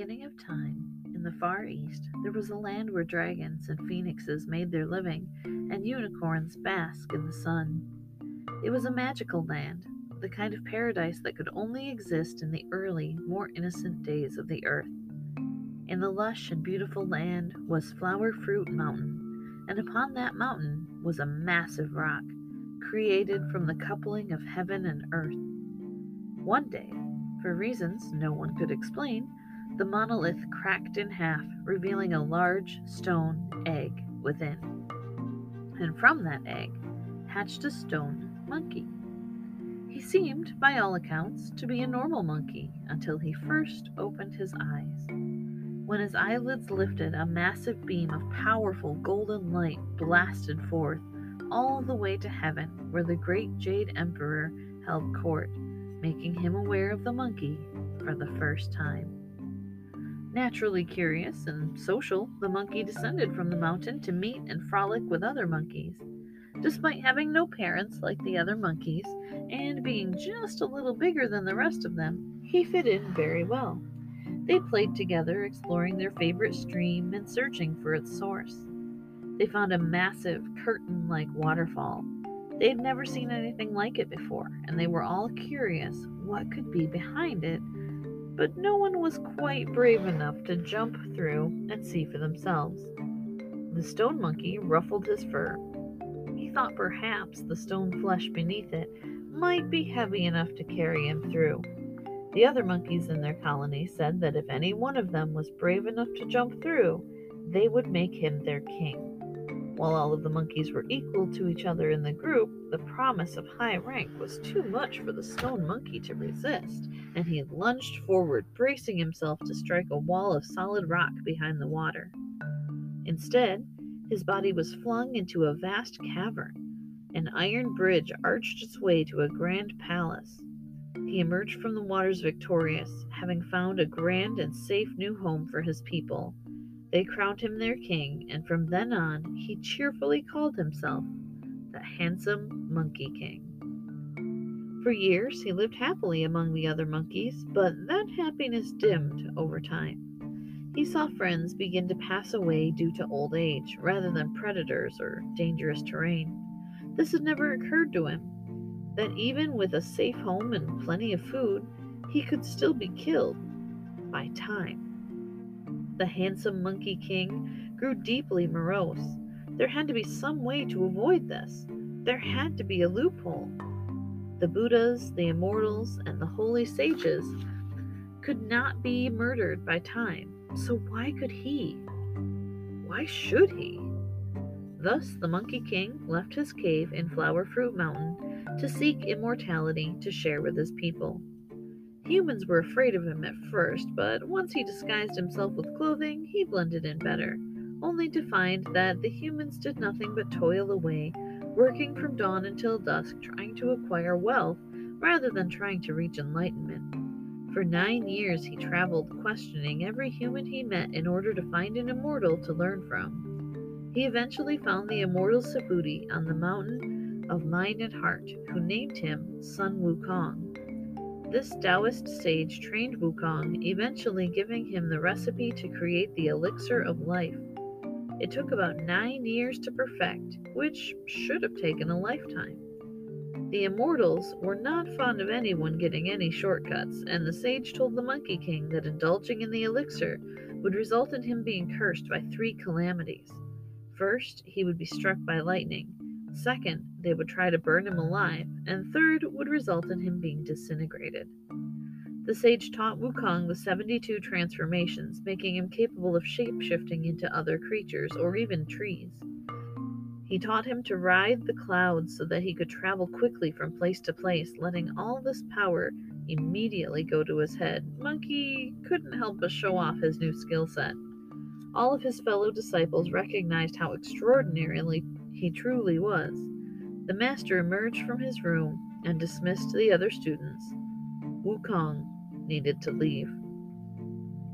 beginning of time, in the far east, there was a land where dragons and phoenixes made their living, and unicorns bask in the sun. It was a magical land, the kind of paradise that could only exist in the early, more innocent days of the earth. In the lush and beautiful land was Flower Fruit Mountain, and upon that mountain was a massive rock, created from the coupling of heaven and earth. One day, for reasons no one could explain, the monolith cracked in half, revealing a large stone egg within. And from that egg hatched a stone monkey. He seemed, by all accounts, to be a normal monkey until he first opened his eyes. When his eyelids lifted, a massive beam of powerful golden light blasted forth all the way to heaven, where the great Jade Emperor held court, making him aware of the monkey for the first time. Naturally curious and social, the monkey descended from the mountain to meet and frolic with other monkeys. Despite having no parents like the other monkeys and being just a little bigger than the rest of them, he fit in very well. They played together, exploring their favorite stream and searching for its source. They found a massive, curtain like waterfall. They had never seen anything like it before, and they were all curious what could be behind it but no one was quite brave enough to jump through and see for themselves. The stone monkey ruffled his fur. He thought perhaps the stone flesh beneath it might be heavy enough to carry him through. The other monkeys in their colony said that if any one of them was brave enough to jump through, they would make him their king. While all of the monkeys were equal to each other in the group, the promise of high rank was too much for the stone monkey to resist, and he lunged forward, bracing himself to strike a wall of solid rock behind the water. Instead, his body was flung into a vast cavern. An iron bridge arched its way to a grand palace. He emerged from the waters victorious, having found a grand and safe new home for his people they crowned him their king, and from then on he cheerfully called himself the handsome Monkey King. For years he lived happily among the other monkeys, but that happiness dimmed over time. He saw friends begin to pass away due to old age rather than predators or dangerous terrain. This had never occurred to him that even with a safe home and plenty of food, he could still be killed by time the handsome Monkey King, grew deeply morose. There had to be some way to avoid this. There had to be a loophole. The Buddhas, the immortals, and the holy sages could not be murdered by time. So why could he? Why should he? Thus the Monkey King left his cave in Flower Fruit Mountain to seek immortality to share with his people. Humans were afraid of him at first, but once he disguised himself with clothing, he blended in better, only to find that the humans did nothing but toil away, working from dawn until dusk, trying to acquire wealth rather than trying to reach enlightenment. For nine years he traveled, questioning every human he met in order to find an immortal to learn from. He eventually found the immortal Subhuti on the mountain of mind and heart, who named him Sun Wukong. This Taoist sage trained Wukong, eventually giving him the recipe to create the elixir of life. It took about nine years to perfect, which should have taken a lifetime. The immortals were not fond of anyone getting any shortcuts, and the sage told the Monkey King that indulging in the elixir would result in him being cursed by three calamities. First, he would be struck by lightning. Second, they would try to burn him alive, and third would result in him being disintegrated. The sage taught Wukong the 72 transformations, making him capable of shape shifting into other creatures or even trees. He taught him to ride the clouds so that he could travel quickly from place to place, letting all this power immediately go to his head. Monkey couldn't help but show off his new skill set. All of his fellow disciples recognized how extraordinarily he truly was. The master emerged from his room and dismissed the other students. Wukong needed to leave.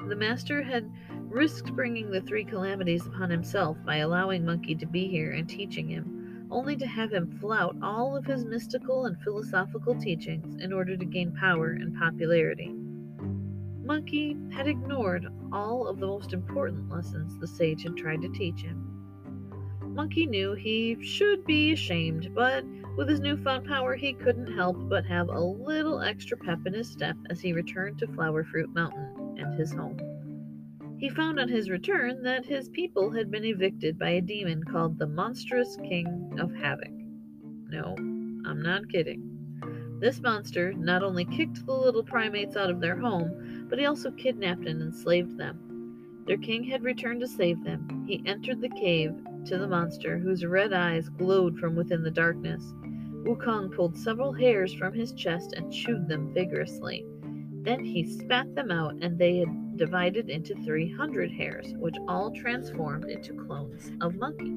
The master had risked bringing the three calamities upon himself by allowing Monkey to be here and teaching him, only to have him flout all of his mystical and philosophical teachings in order to gain power and popularity. Monkey had ignored all of the most important lessons the sage had tried to teach him. Monkey knew he should be ashamed, but with his newfound power, he couldn't help but have a little extra pep in his step as he returned to Flower Fruit Mountain and his home. He found on his return that his people had been evicted by a demon called the Monstrous King of Havoc. No, I'm not kidding. This monster not only kicked the little primates out of their home, but he also kidnapped and enslaved them. Their king had returned to save them. He entered the cave to the monster, whose red eyes glowed from within the darkness. Wukong pulled several hairs from his chest and chewed them vigorously. Then he spat them out, and they had divided into 300 hairs, which all transformed into clones of Monkey.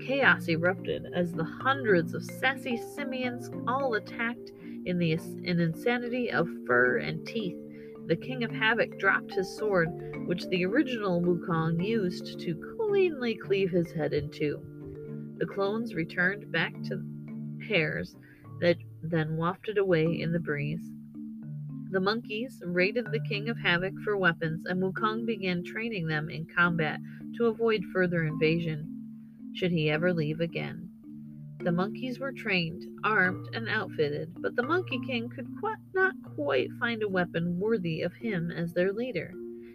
Chaos erupted as the hundreds of sassy simians all attacked in the in insanity of fur and teeth. The King of Havoc dropped his sword, which the original Wukong used to cleanly cleave his head in two. The clones returned back to hairs that then wafted away in the breeze. The monkeys raided the King of Havoc for weapons, and Wukong began training them in combat to avoid further invasion, should he ever leave again. The monkeys were trained, armed, and outfitted, but the Monkey King could not quite find a weapon worthy of him as their leader.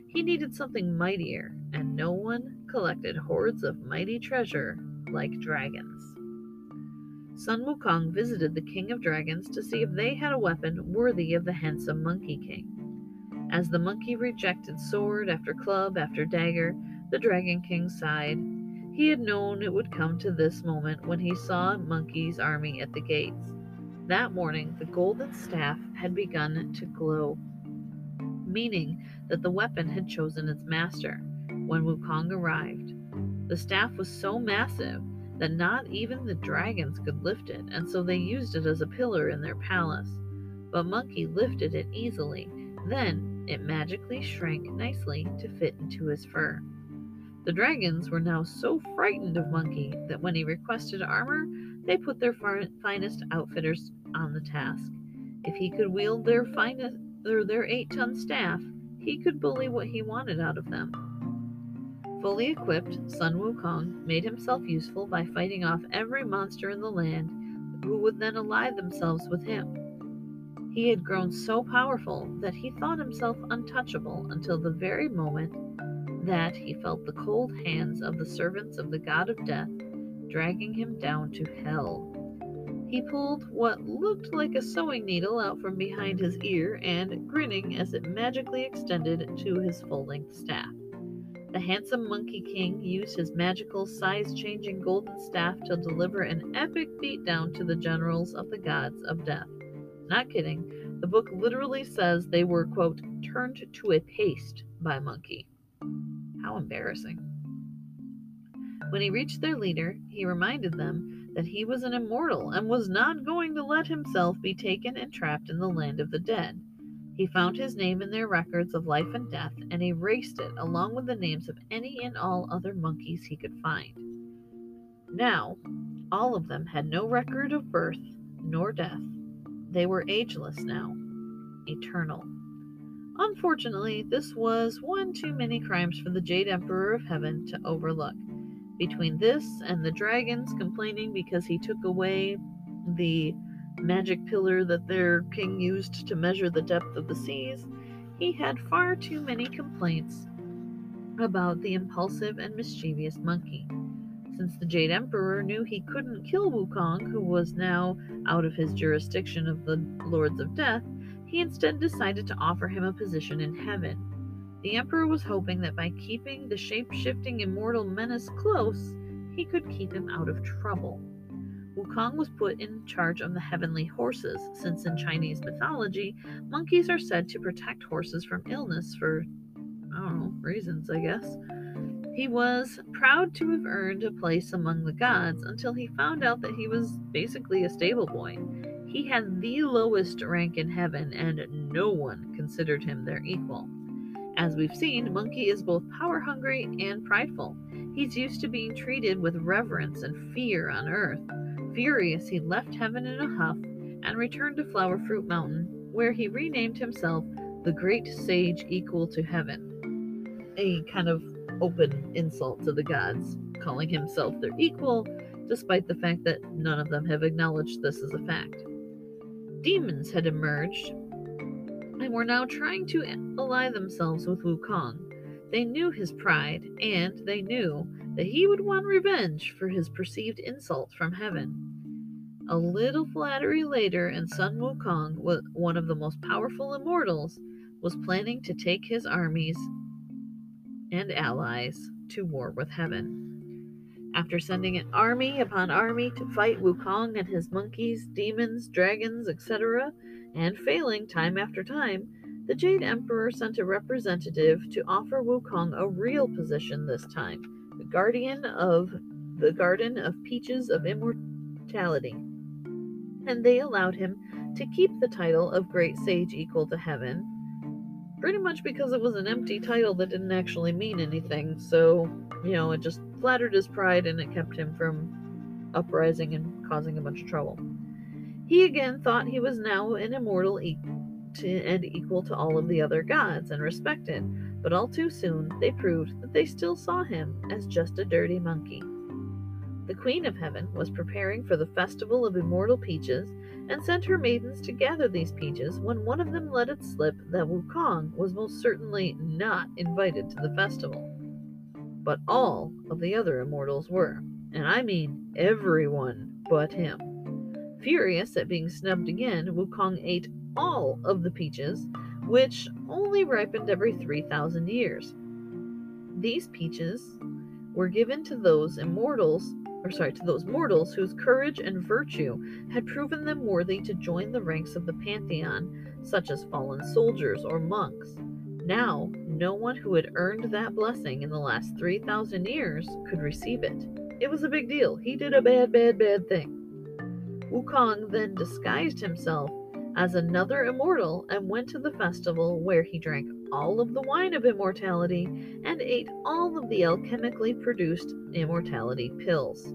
He needed something mightier, and no one collected hordes of mighty treasure like dragons. Sun Wukong visited the King of Dragons to see if they had a weapon worthy of the handsome Monkey King. As the monkey rejected sword after club after dagger, the Dragon King sighed. He had known it would come to this moment when he saw Monkey's army at the gates. That morning, the golden staff had begun to glow, meaning that the weapon had chosen its master when Wukong arrived. The staff was so massive that not even the dragons could lift it, and so they used it as a pillar in their palace. But Monkey lifted it easily. Then it magically shrank nicely to fit into his fur. The dragons were now so frightened of Monkey that when he requested armor, they put their finest outfitters on the task. If he could wield their finest or their eight-ton staff, he could bully what he wanted out of them. Fully equipped, Sun Wukong made himself useful by fighting off every monster in the land who would then ally themselves with him. He had grown so powerful that he thought himself untouchable until the very moment that he felt the cold hands of the servants of the god of death dragging him down to hell. He pulled what looked like a sewing needle out from behind his ear and, grinning as it magically extended to his full length staff. The handsome Monkey King used his magical, size changing golden staff to deliver an epic beatdown to the generals of the gods of death. Not kidding, the book literally says they were, quote, turned to a paste by Monkey. How embarrassing. When he reached their leader, he reminded them that he was an immortal and was not going to let himself be taken and trapped in the land of the dead. He found his name in their records of life and death and erased it along with the names of any and all other monkeys he could find. Now, all of them had no record of birth nor death. They were ageless now, eternal. Unfortunately, this was one too many crimes for the Jade Emperor of Heaven to overlook. Between this and the dragons complaining because he took away the magic pillar that their king used to measure the depth of the seas, he had far too many complaints about the impulsive and mischievous monkey. Since the Jade Emperor knew he couldn't kill Wukong, who was now out of his jurisdiction of the Lords of Death, he instead decided to offer him a position in heaven. The Emperor was hoping that by keeping the shape shifting immortal menace close, he could keep him out of trouble. Wukong was put in charge of the heavenly horses, since in Chinese mythology, monkeys are said to protect horses from illness for, I don't know, reasons, I guess. He was proud to have earned a place among the gods until he found out that he was basically a stable boy. He had the lowest rank in heaven, and no one considered him their equal. As we've seen, Monkey is both power hungry and prideful. He's used to being treated with reverence and fear on earth. Furious, he left heaven in a huff and returned to Flower Fruit Mountain, where he renamed himself the great sage equal to heaven. A kind of open insult to the gods, calling himself their equal, despite the fact that none of them have acknowledged this as a fact. Demons had emerged and were now trying to ally themselves with Wukong. They knew his pride, and they knew that he would want revenge for his perceived insult from heaven. A little flattery later, and Sun Wukong, one of the most powerful immortals, was planning to take his armies and allies to war with heaven. After sending an army upon army to fight Wukong and his monkeys, demons, dragons, etc., and failing time after time, the Jade Emperor sent a representative to offer Wukong a real position this time the guardian of the Garden of Peaches of Immortality. And they allowed him to keep the title of Great Sage equal to Heaven, pretty much because it was an empty title that didn't actually mean anything, so, you know, it just flattered his pride and it kept him from uprising and causing a bunch of trouble. He again thought he was now an immortal e- to, and equal to all of the other gods and respected, but all too soon they proved that they still saw him as just a dirty monkey. The Queen of Heaven was preparing for the festival of immortal peaches and sent her maidens to gather these peaches when one of them let it slip that Wukong was most certainly not invited to the festival. But all of the other immortals were, and I mean everyone but him. Furious at being snubbed again, Wukong ate all of the peaches, which only ripened every 3,000 years. These peaches were given to those immortals, or sorry, to those mortals whose courage and virtue had proven them worthy to join the ranks of the pantheon, such as fallen soldiers or monks. Now, no one who had earned that blessing in the last 3,000 years could receive it. It was a big deal. He did a bad, bad, bad thing. Wukong then disguised himself as another immortal and went to the festival where he drank all of the wine of immortality and ate all of the alchemically produced immortality pills.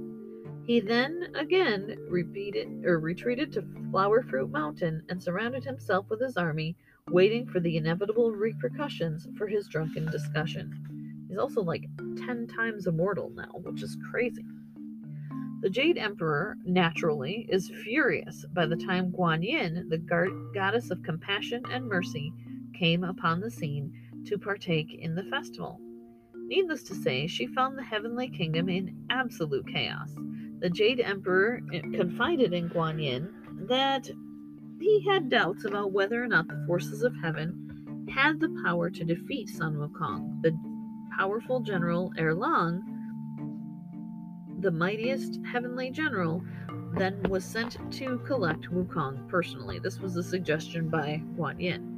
He then again repeated retreated to Flower Fruit Mountain and surrounded himself with his army, waiting for the inevitable repercussions for his drunken discussion. He's also like 10 times immortal now, which is crazy. The Jade Emperor, naturally, is furious by the time Guan Yin, the goddess of compassion and mercy, came upon the scene to partake in the festival. Needless to say, she found the heavenly kingdom in absolute chaos. The Jade Emperor eh, confided in Guan Yin that he had doubts about whether or not the forces of heaven had the power to defeat Sun Wukong. The powerful general Erlang the mightiest heavenly general, then was sent to collect Wukong personally. This was a suggestion by Guan Yin.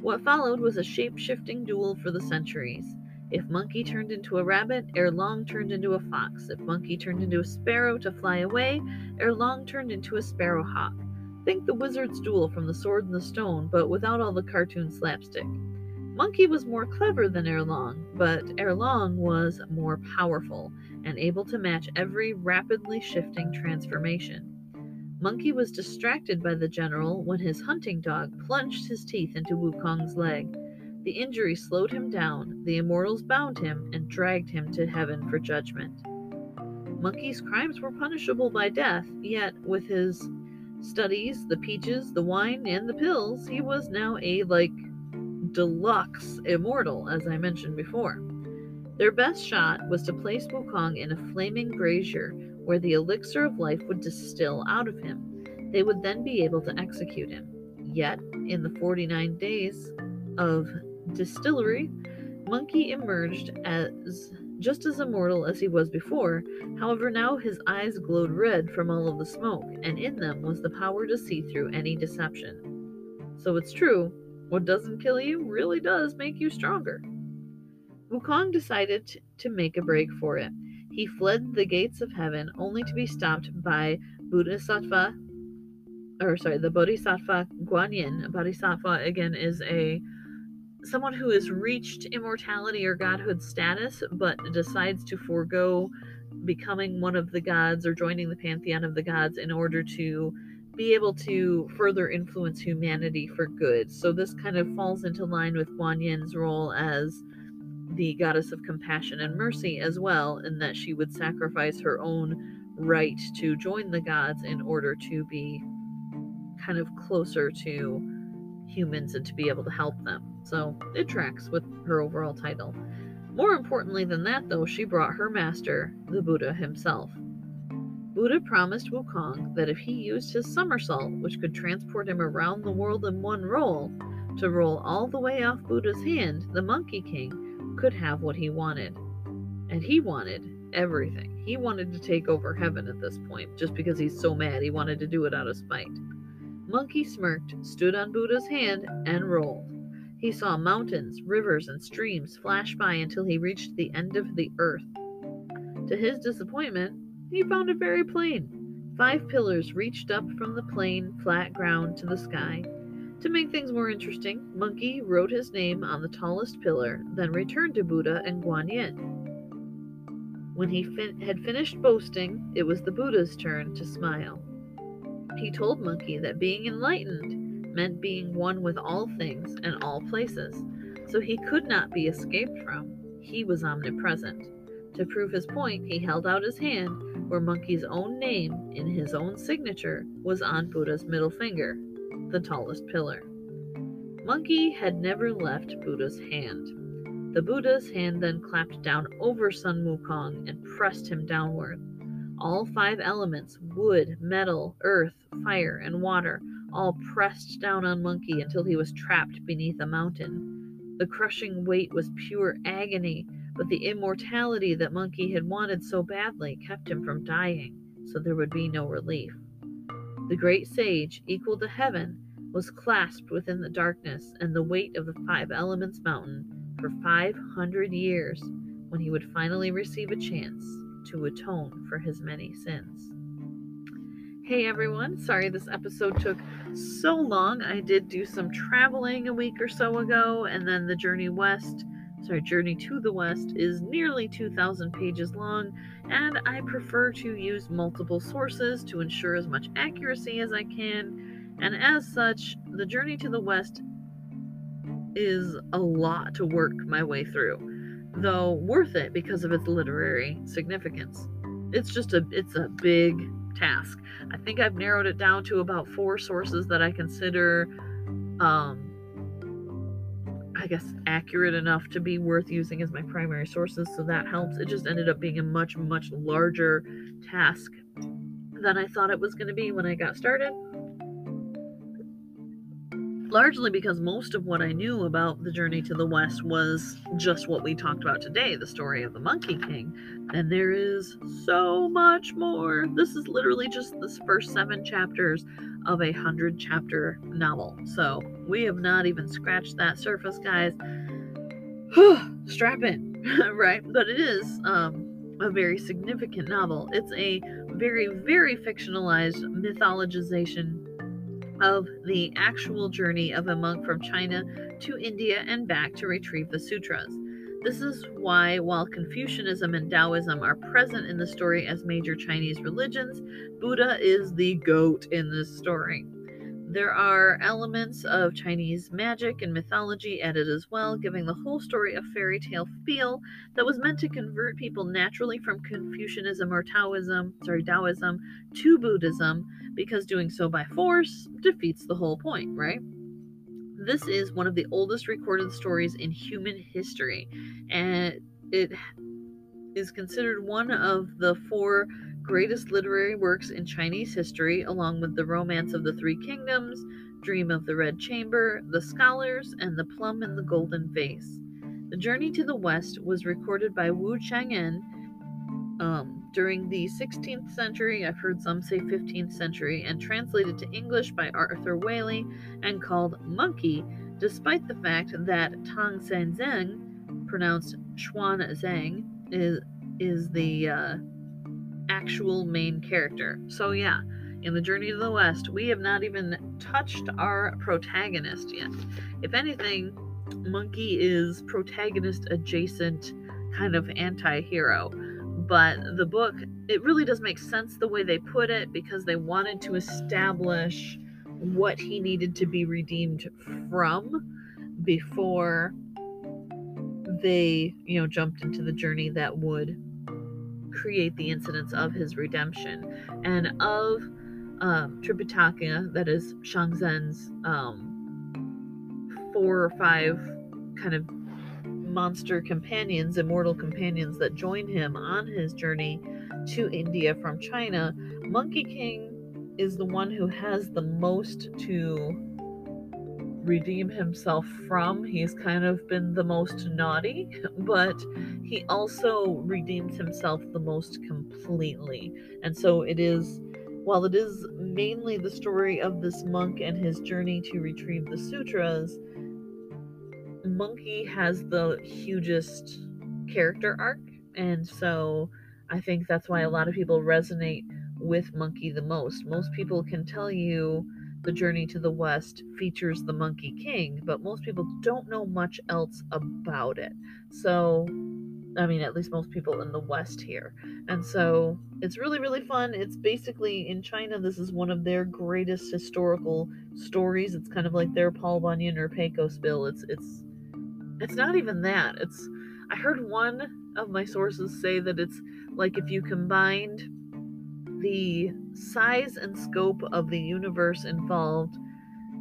What followed was a shape shifting duel for the centuries. If Monkey turned into a rabbit, Erlang turned into a fox. If Monkey turned into a sparrow to fly away, Erlang turned into a sparrow hawk. Think the wizard's duel from the sword and the stone, but without all the cartoon slapstick. Monkey was more clever than Erlang, but Erlang was more powerful and able to match every rapidly shifting transformation. Monkey was distracted by the general when his hunting dog plunged his teeth into Wukong's leg. The injury slowed him down, the immortals bound him, and dragged him to heaven for judgment. Monkey's crimes were punishable by death, yet, with his studies, the peaches, the wine, and the pills, he was now a, like, deluxe immortal, as I mentioned before. Their best shot was to place Wukong in a flaming brazier where the elixir of life would distill out of him. They would then be able to execute him. Yet, in the 49 days of distillery, Monkey emerged as just as immortal as he was before. However, now his eyes glowed red from all of the smoke, and in them was the power to see through any deception. So it's true, what doesn't kill you really does make you stronger. Wukong decided to make a break for it. He fled the gates of heaven only to be stopped by Bodhisattva, or sorry, the Bodhisattva Guanyin. Bodhisattva again is a someone who has reached immortality or godhood status, but decides to forego becoming one of the gods or joining the pantheon of the gods in order to be able to further influence humanity for good. So this kind of falls into line with Guan Yin's role as the goddess of compassion and mercy as well, in that she would sacrifice her own right to join the gods in order to be kind of closer to humans and to be able to help them. So it tracks with her overall title. More importantly than that, though, she brought her master, the Buddha himself. Buddha promised Wukong that if he used his somersault, which could transport him around the world in one roll, to roll all the way off Buddha's hand, the Monkey King could have what he wanted. And he wanted everything. He wanted to take over heaven at this point, just because he's so mad he wanted to do it out of spite. Monkey smirked, stood on Buddha's hand, and rolled. He saw mountains, rivers, and streams flash by until he reached the end of the earth. To his disappointment, he found it very plain. Five pillars reached up from the plain, flat ground to the sky. To make things more interesting, Monkey wrote his name on the tallest pillar, then returned to Buddha and Guan Yin. When he fin- had finished boasting, it was the Buddha's turn to smile. He told Monkey that being enlightened meant being one with all things and all places, so he could not be escaped from. He was omnipresent. To prove his point, he held out his hand where Monkey's own name, in his own signature, was on Buddha's middle finger, the tallest pillar. Monkey had never left Buddha's hand. The Buddha's hand then clapped down over Sun Wukong and pressed him downward. All five elements wood, metal, earth, fire, and water all pressed down on Monkey until he was trapped beneath a mountain. The crushing weight was pure agony but the immortality that Monkey had wanted so badly kept him from dying, so there would be no relief. The great sage, equal to heaven, was clasped within the darkness and the weight of the five elements mountain for 500 years when he would finally receive a chance to atone for his many sins. Hey everyone, sorry this episode took so long. I did do some traveling a week or so ago, and then the journey west sorry, Journey to the West is nearly 2,000 pages long, and I prefer to use multiple sources to ensure as much accuracy as I can. And as such, the Journey to the West is a lot to work my way through, though worth it because of its literary significance. It's just a it's a big task. I think I've narrowed it down to about four sources that I consider um, I guess, accurate enough to be worth using as my primary sources, so that helps. It just ended up being a much, much larger task than I thought it was going to be when I got started. Largely because most of what I knew about the journey to the West was just what we talked about today the story of the Monkey King. And there is so much more. This is literally just the first seven chapters of a hundred chapter novel. So we have not even scratched that surface, guys. Strap in, right? But it is um, a very significant novel. It's a very, very fictionalized mythologization of the actual journey of a monk from China to India and back to retrieve the sutras. This is why, while Confucianism and Taoism are present in the story as major Chinese religions, Buddha is the goat in this story. There are elements of Chinese magic and mythology added as well, giving the whole story a fairy tale feel that was meant to convert people naturally from Confucianism or Taoism, sorry, Taoism to Buddhism, because doing so by force defeats the whole point, right? This is one of the oldest recorded stories in human history, and it is considered one of the four greatest literary works in Chinese history, along with The Romance of the Three Kingdoms, Dream of the Red Chamber, The Scholars, and The Plum in the Golden Vase. The Journey to the West was recorded by Wu Chang'an um, during the 16th century, I've heard some say 15th century, and translated to English by Arthur Waley and called Monkey, despite the fact that Tang San Zeng, pronounced Xuan Zhang, is, is the uh, actual main character. So, yeah, in the Journey to the West, we have not even touched our protagonist yet. If anything, Monkey is protagonist adjacent kind of anti hero but the book it really does make sense the way they put it because they wanted to establish what he needed to be redeemed from before they, you know, jumped into the journey that would create the incidents of his redemption and of um, Tripitaka, that is Shang Zhen's um, four or five kind of monster companions, immortal companions that join him on his journey to India from China. Monkey King is the one who has the most to redeem himself from. He's kind of been the most naughty, but he also redeems himself the most completely. And so it is, while it is mainly the story of this monk and his journey to retrieve the sutras, Monkey has the hugest character arc. And so I think that's why a lot of people resonate with Monkey the most. Most people can tell you the Journey to the West features the Monkey King, but most people don't know much else about it. So, I mean, at least most people in the West here. And so it's really, really fun. It's basically in China, this is one of their greatest historical stories. It's kind of like their Paul Bunyan or Pecos Bill. It's, it's, it's not even that. It's, I heard one of my sources say that it's like if you combined the size and scope of the universe involved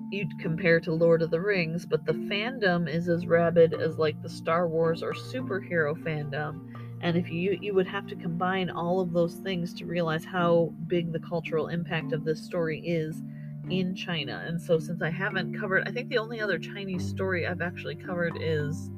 you'd compare to Lord of the Rings, but the fandom is as rabid as like the Star Wars or superhero fandom. And if you you would have to combine all of those things to realize how big the cultural impact of this story is in China. And so since I haven't covered I think the only other Chinese story I've actually covered is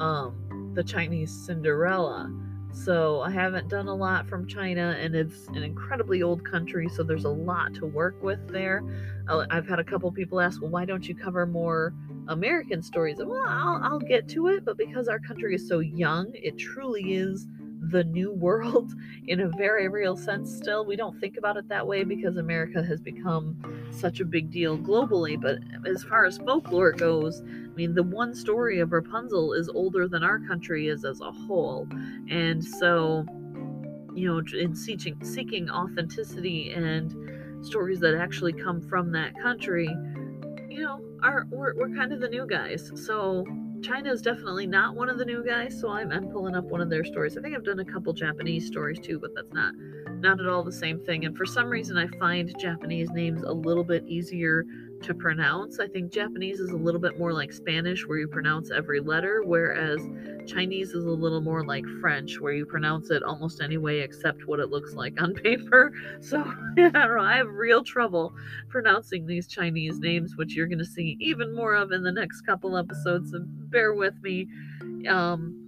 um the Chinese Cinderella so I haven't done a lot from China, and it's an incredibly old country, so there's a lot to work with there. I've had a couple people ask, well, why don't you cover more American stories? Well, I'll, I'll get to it, but because our country is so young, it truly is the new world in a very real sense still. We don't think about it that way because America has become such a big deal globally. But as far as folklore goes, I mean, the one story of Rapunzel is older than our country is as a whole. And so, you know, in seeking, seeking authenticity and stories that actually come from that country, you know, are we're, we're kind of the new guys. So China is definitely not one of the new guys, so I'm, I'm pulling up one of their stories. I think I've done a couple Japanese stories too, but that's not not at all the same thing. And for some reason, I find Japanese names a little bit easier to pronounce. I think Japanese is a little bit more like Spanish, where you pronounce every letter, whereas Chinese is a little more like French, where you pronounce it almost any way except what it looks like on paper. So I. I have real trouble pronouncing these Chinese names, which you're going to see even more of in the next couple episodes. So bear with me. Um,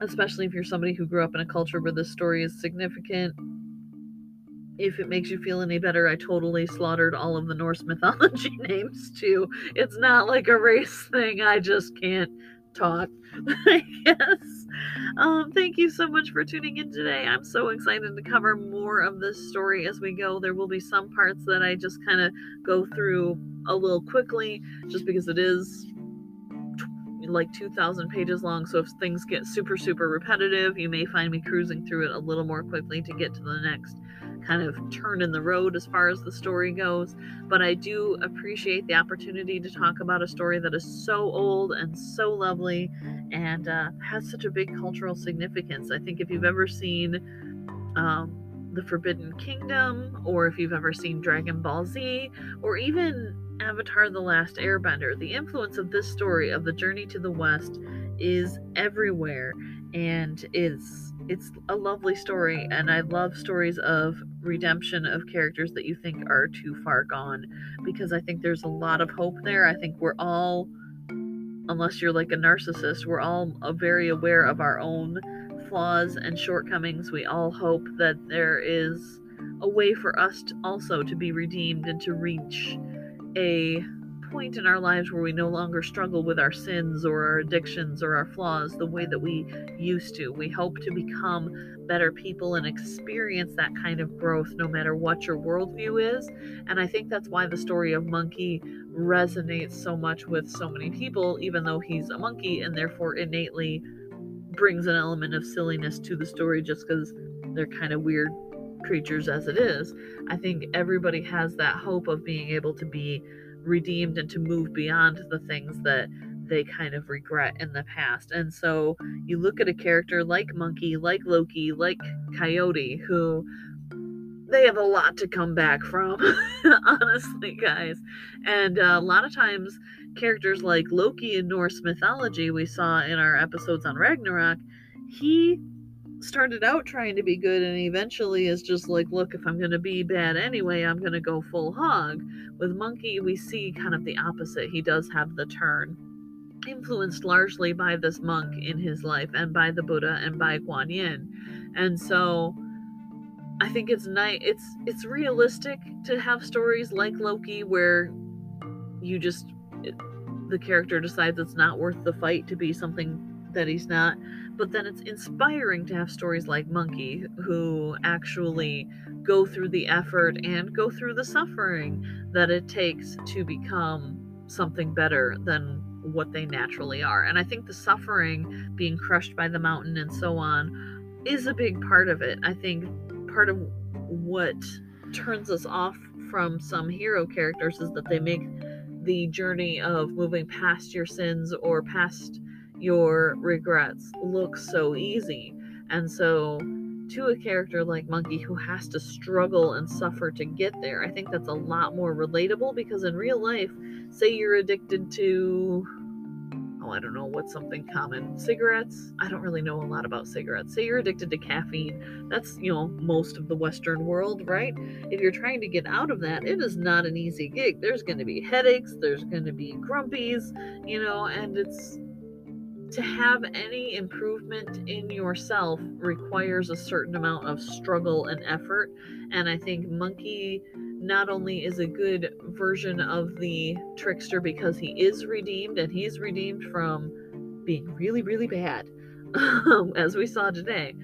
especially if you're somebody who grew up in a culture where this story is significant if it makes you feel any better, I totally slaughtered all of the Norse mythology names too. It's not like a race thing. I just can't talk, I guess. Um, thank you so much for tuning in today. I'm so excited to cover more of this story as we go. There will be some parts that I just kind of go through a little quickly, just because it is like 2,000 pages long. So if things get super, super repetitive, you may find me cruising through it a little more quickly to get to the next kind of turn in the road as far as the story goes. But I do appreciate the opportunity to talk about a story that is so old and so lovely and uh, has such a big cultural significance. I think if you've ever seen um, The Forbidden Kingdom, or if you've ever seen Dragon Ball Z, or even Avatar The Last Airbender, the influence of this story of the journey to the West is everywhere and is it's a lovely story and i love stories of redemption of characters that you think are too far gone because i think there's a lot of hope there. I think we're all unless you're like a narcissist we're all uh, very aware of our own flaws and shortcomings. We all hope that there is a way for us to also to be redeemed and to reach a point in our lives where we no longer struggle with our sins or our addictions or our flaws the way that we used to. We hope to become better people and experience that kind of growth no matter what your worldview is. And I think that's why the story of Monkey resonates so much with so many people, even though he's a monkey and therefore innately brings an element of silliness to the story just because they're kind of weird creatures as it is. I think everybody has that hope of being able to be redeemed and to move beyond the things that they kind of regret in the past. And so you look at a character like Monkey, like Loki, like Coyote, who they have a lot to come back from, honestly, guys. And uh, a lot of times, characters like Loki in Norse mythology, we saw in our episodes on Ragnarok, he started out trying to be good and eventually is just like, look, if I'm going to be bad anyway, I'm going to go full hog. With Monkey, we see kind of the opposite. He does have the turn, influenced largely by this monk in his life and by the Buddha and by Kuan Yin. And so I think it's nice it's it's realistic to have stories like Loki where you just it, the character decides it's not worth the fight to be something that he's not but then it's inspiring to have stories like Monkey, who actually go through the effort and go through the suffering that it takes to become something better than what they naturally are. And I think the suffering, being crushed by the mountain and so on, is a big part of it. I think part of what turns us off from some hero characters is that they make the journey of moving past your sins or past your regrets look so easy. And so, to a character like Monkey who has to struggle and suffer to get there, I think that's a lot more relatable because in real life, say you're addicted to oh, I don't know what's something common. Cigarettes? I don't really know a lot about cigarettes. Say you're addicted to caffeine. That's, you know, most of the Western world, right? If you're trying to get out of that, it is not an easy gig. There's going to be headaches, there's going to be grumpies, you know, and it's to have any improvement in yourself requires a certain amount of struggle and effort. And I think Monkey not only is a good version of the trickster because he is redeemed and he's redeemed from being really, really bad, um, as we saw today,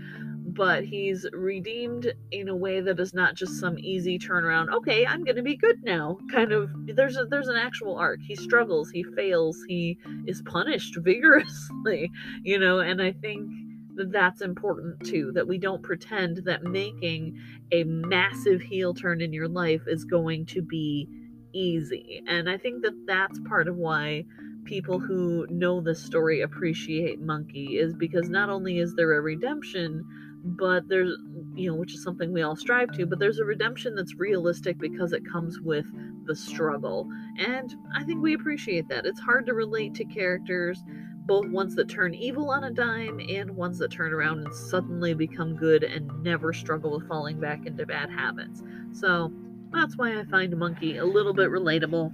but he's redeemed in a way that is not just some easy turnaround okay i'm gonna be good now kind of there's a there's an actual arc. He struggles he fails he is punished vigorously you know and i think that that's important too that we don't pretend that making a massive heel turn in your life is going to be easy. And i think that that's part of why people who know the story appreciate monkey is because not only is there a redemption but there's you know which is something we all strive to but there's a redemption that's realistic because it comes with the struggle. And i think we appreciate that. It's hard to relate to characters both ones that turn evil on a dime and ones that turn around and suddenly become good and never struggle with falling back into bad habits. So that's why i find monkey a little bit relatable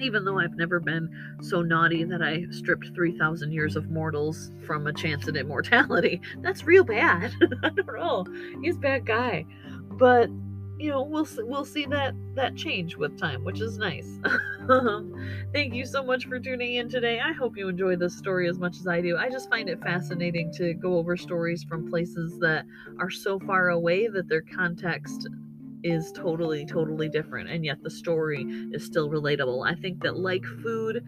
even though I've never been so naughty that I stripped 3,000 years of mortals from a chance at immortality. That's real bad. I don't know. He's a bad guy. But, you know, we'll, we'll see that, that change with time, which is nice. Thank you so much for tuning in today. I hope you enjoy this story as much as I do. I just find it fascinating to go over stories from places that are so far away that their context is totally, totally different, and yet the story is still relatable. I think that, like food,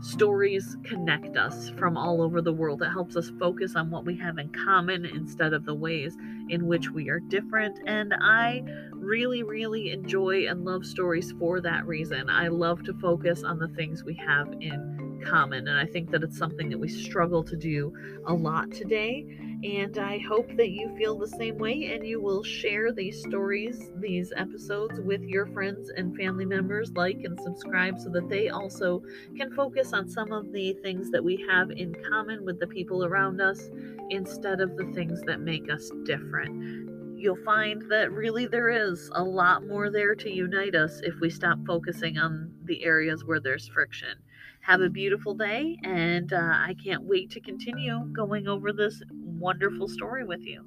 stories connect us from all over the world. It helps us focus on what we have in common instead of the ways in which we are different. And I really, really enjoy and love stories for that reason. I love to focus on the things we have in common, and I think that it's something that we struggle to do a lot today. And I hope that you feel the same way and you will share these stories, these episodes with your friends and family members. Like and subscribe so that they also can focus on some of the things that we have in common with the people around us instead of the things that make us different you'll find that really there is a lot more there to unite us if we stop focusing on the areas where there's friction. Have a beautiful day, and uh, I can't wait to continue going over this wonderful story with you.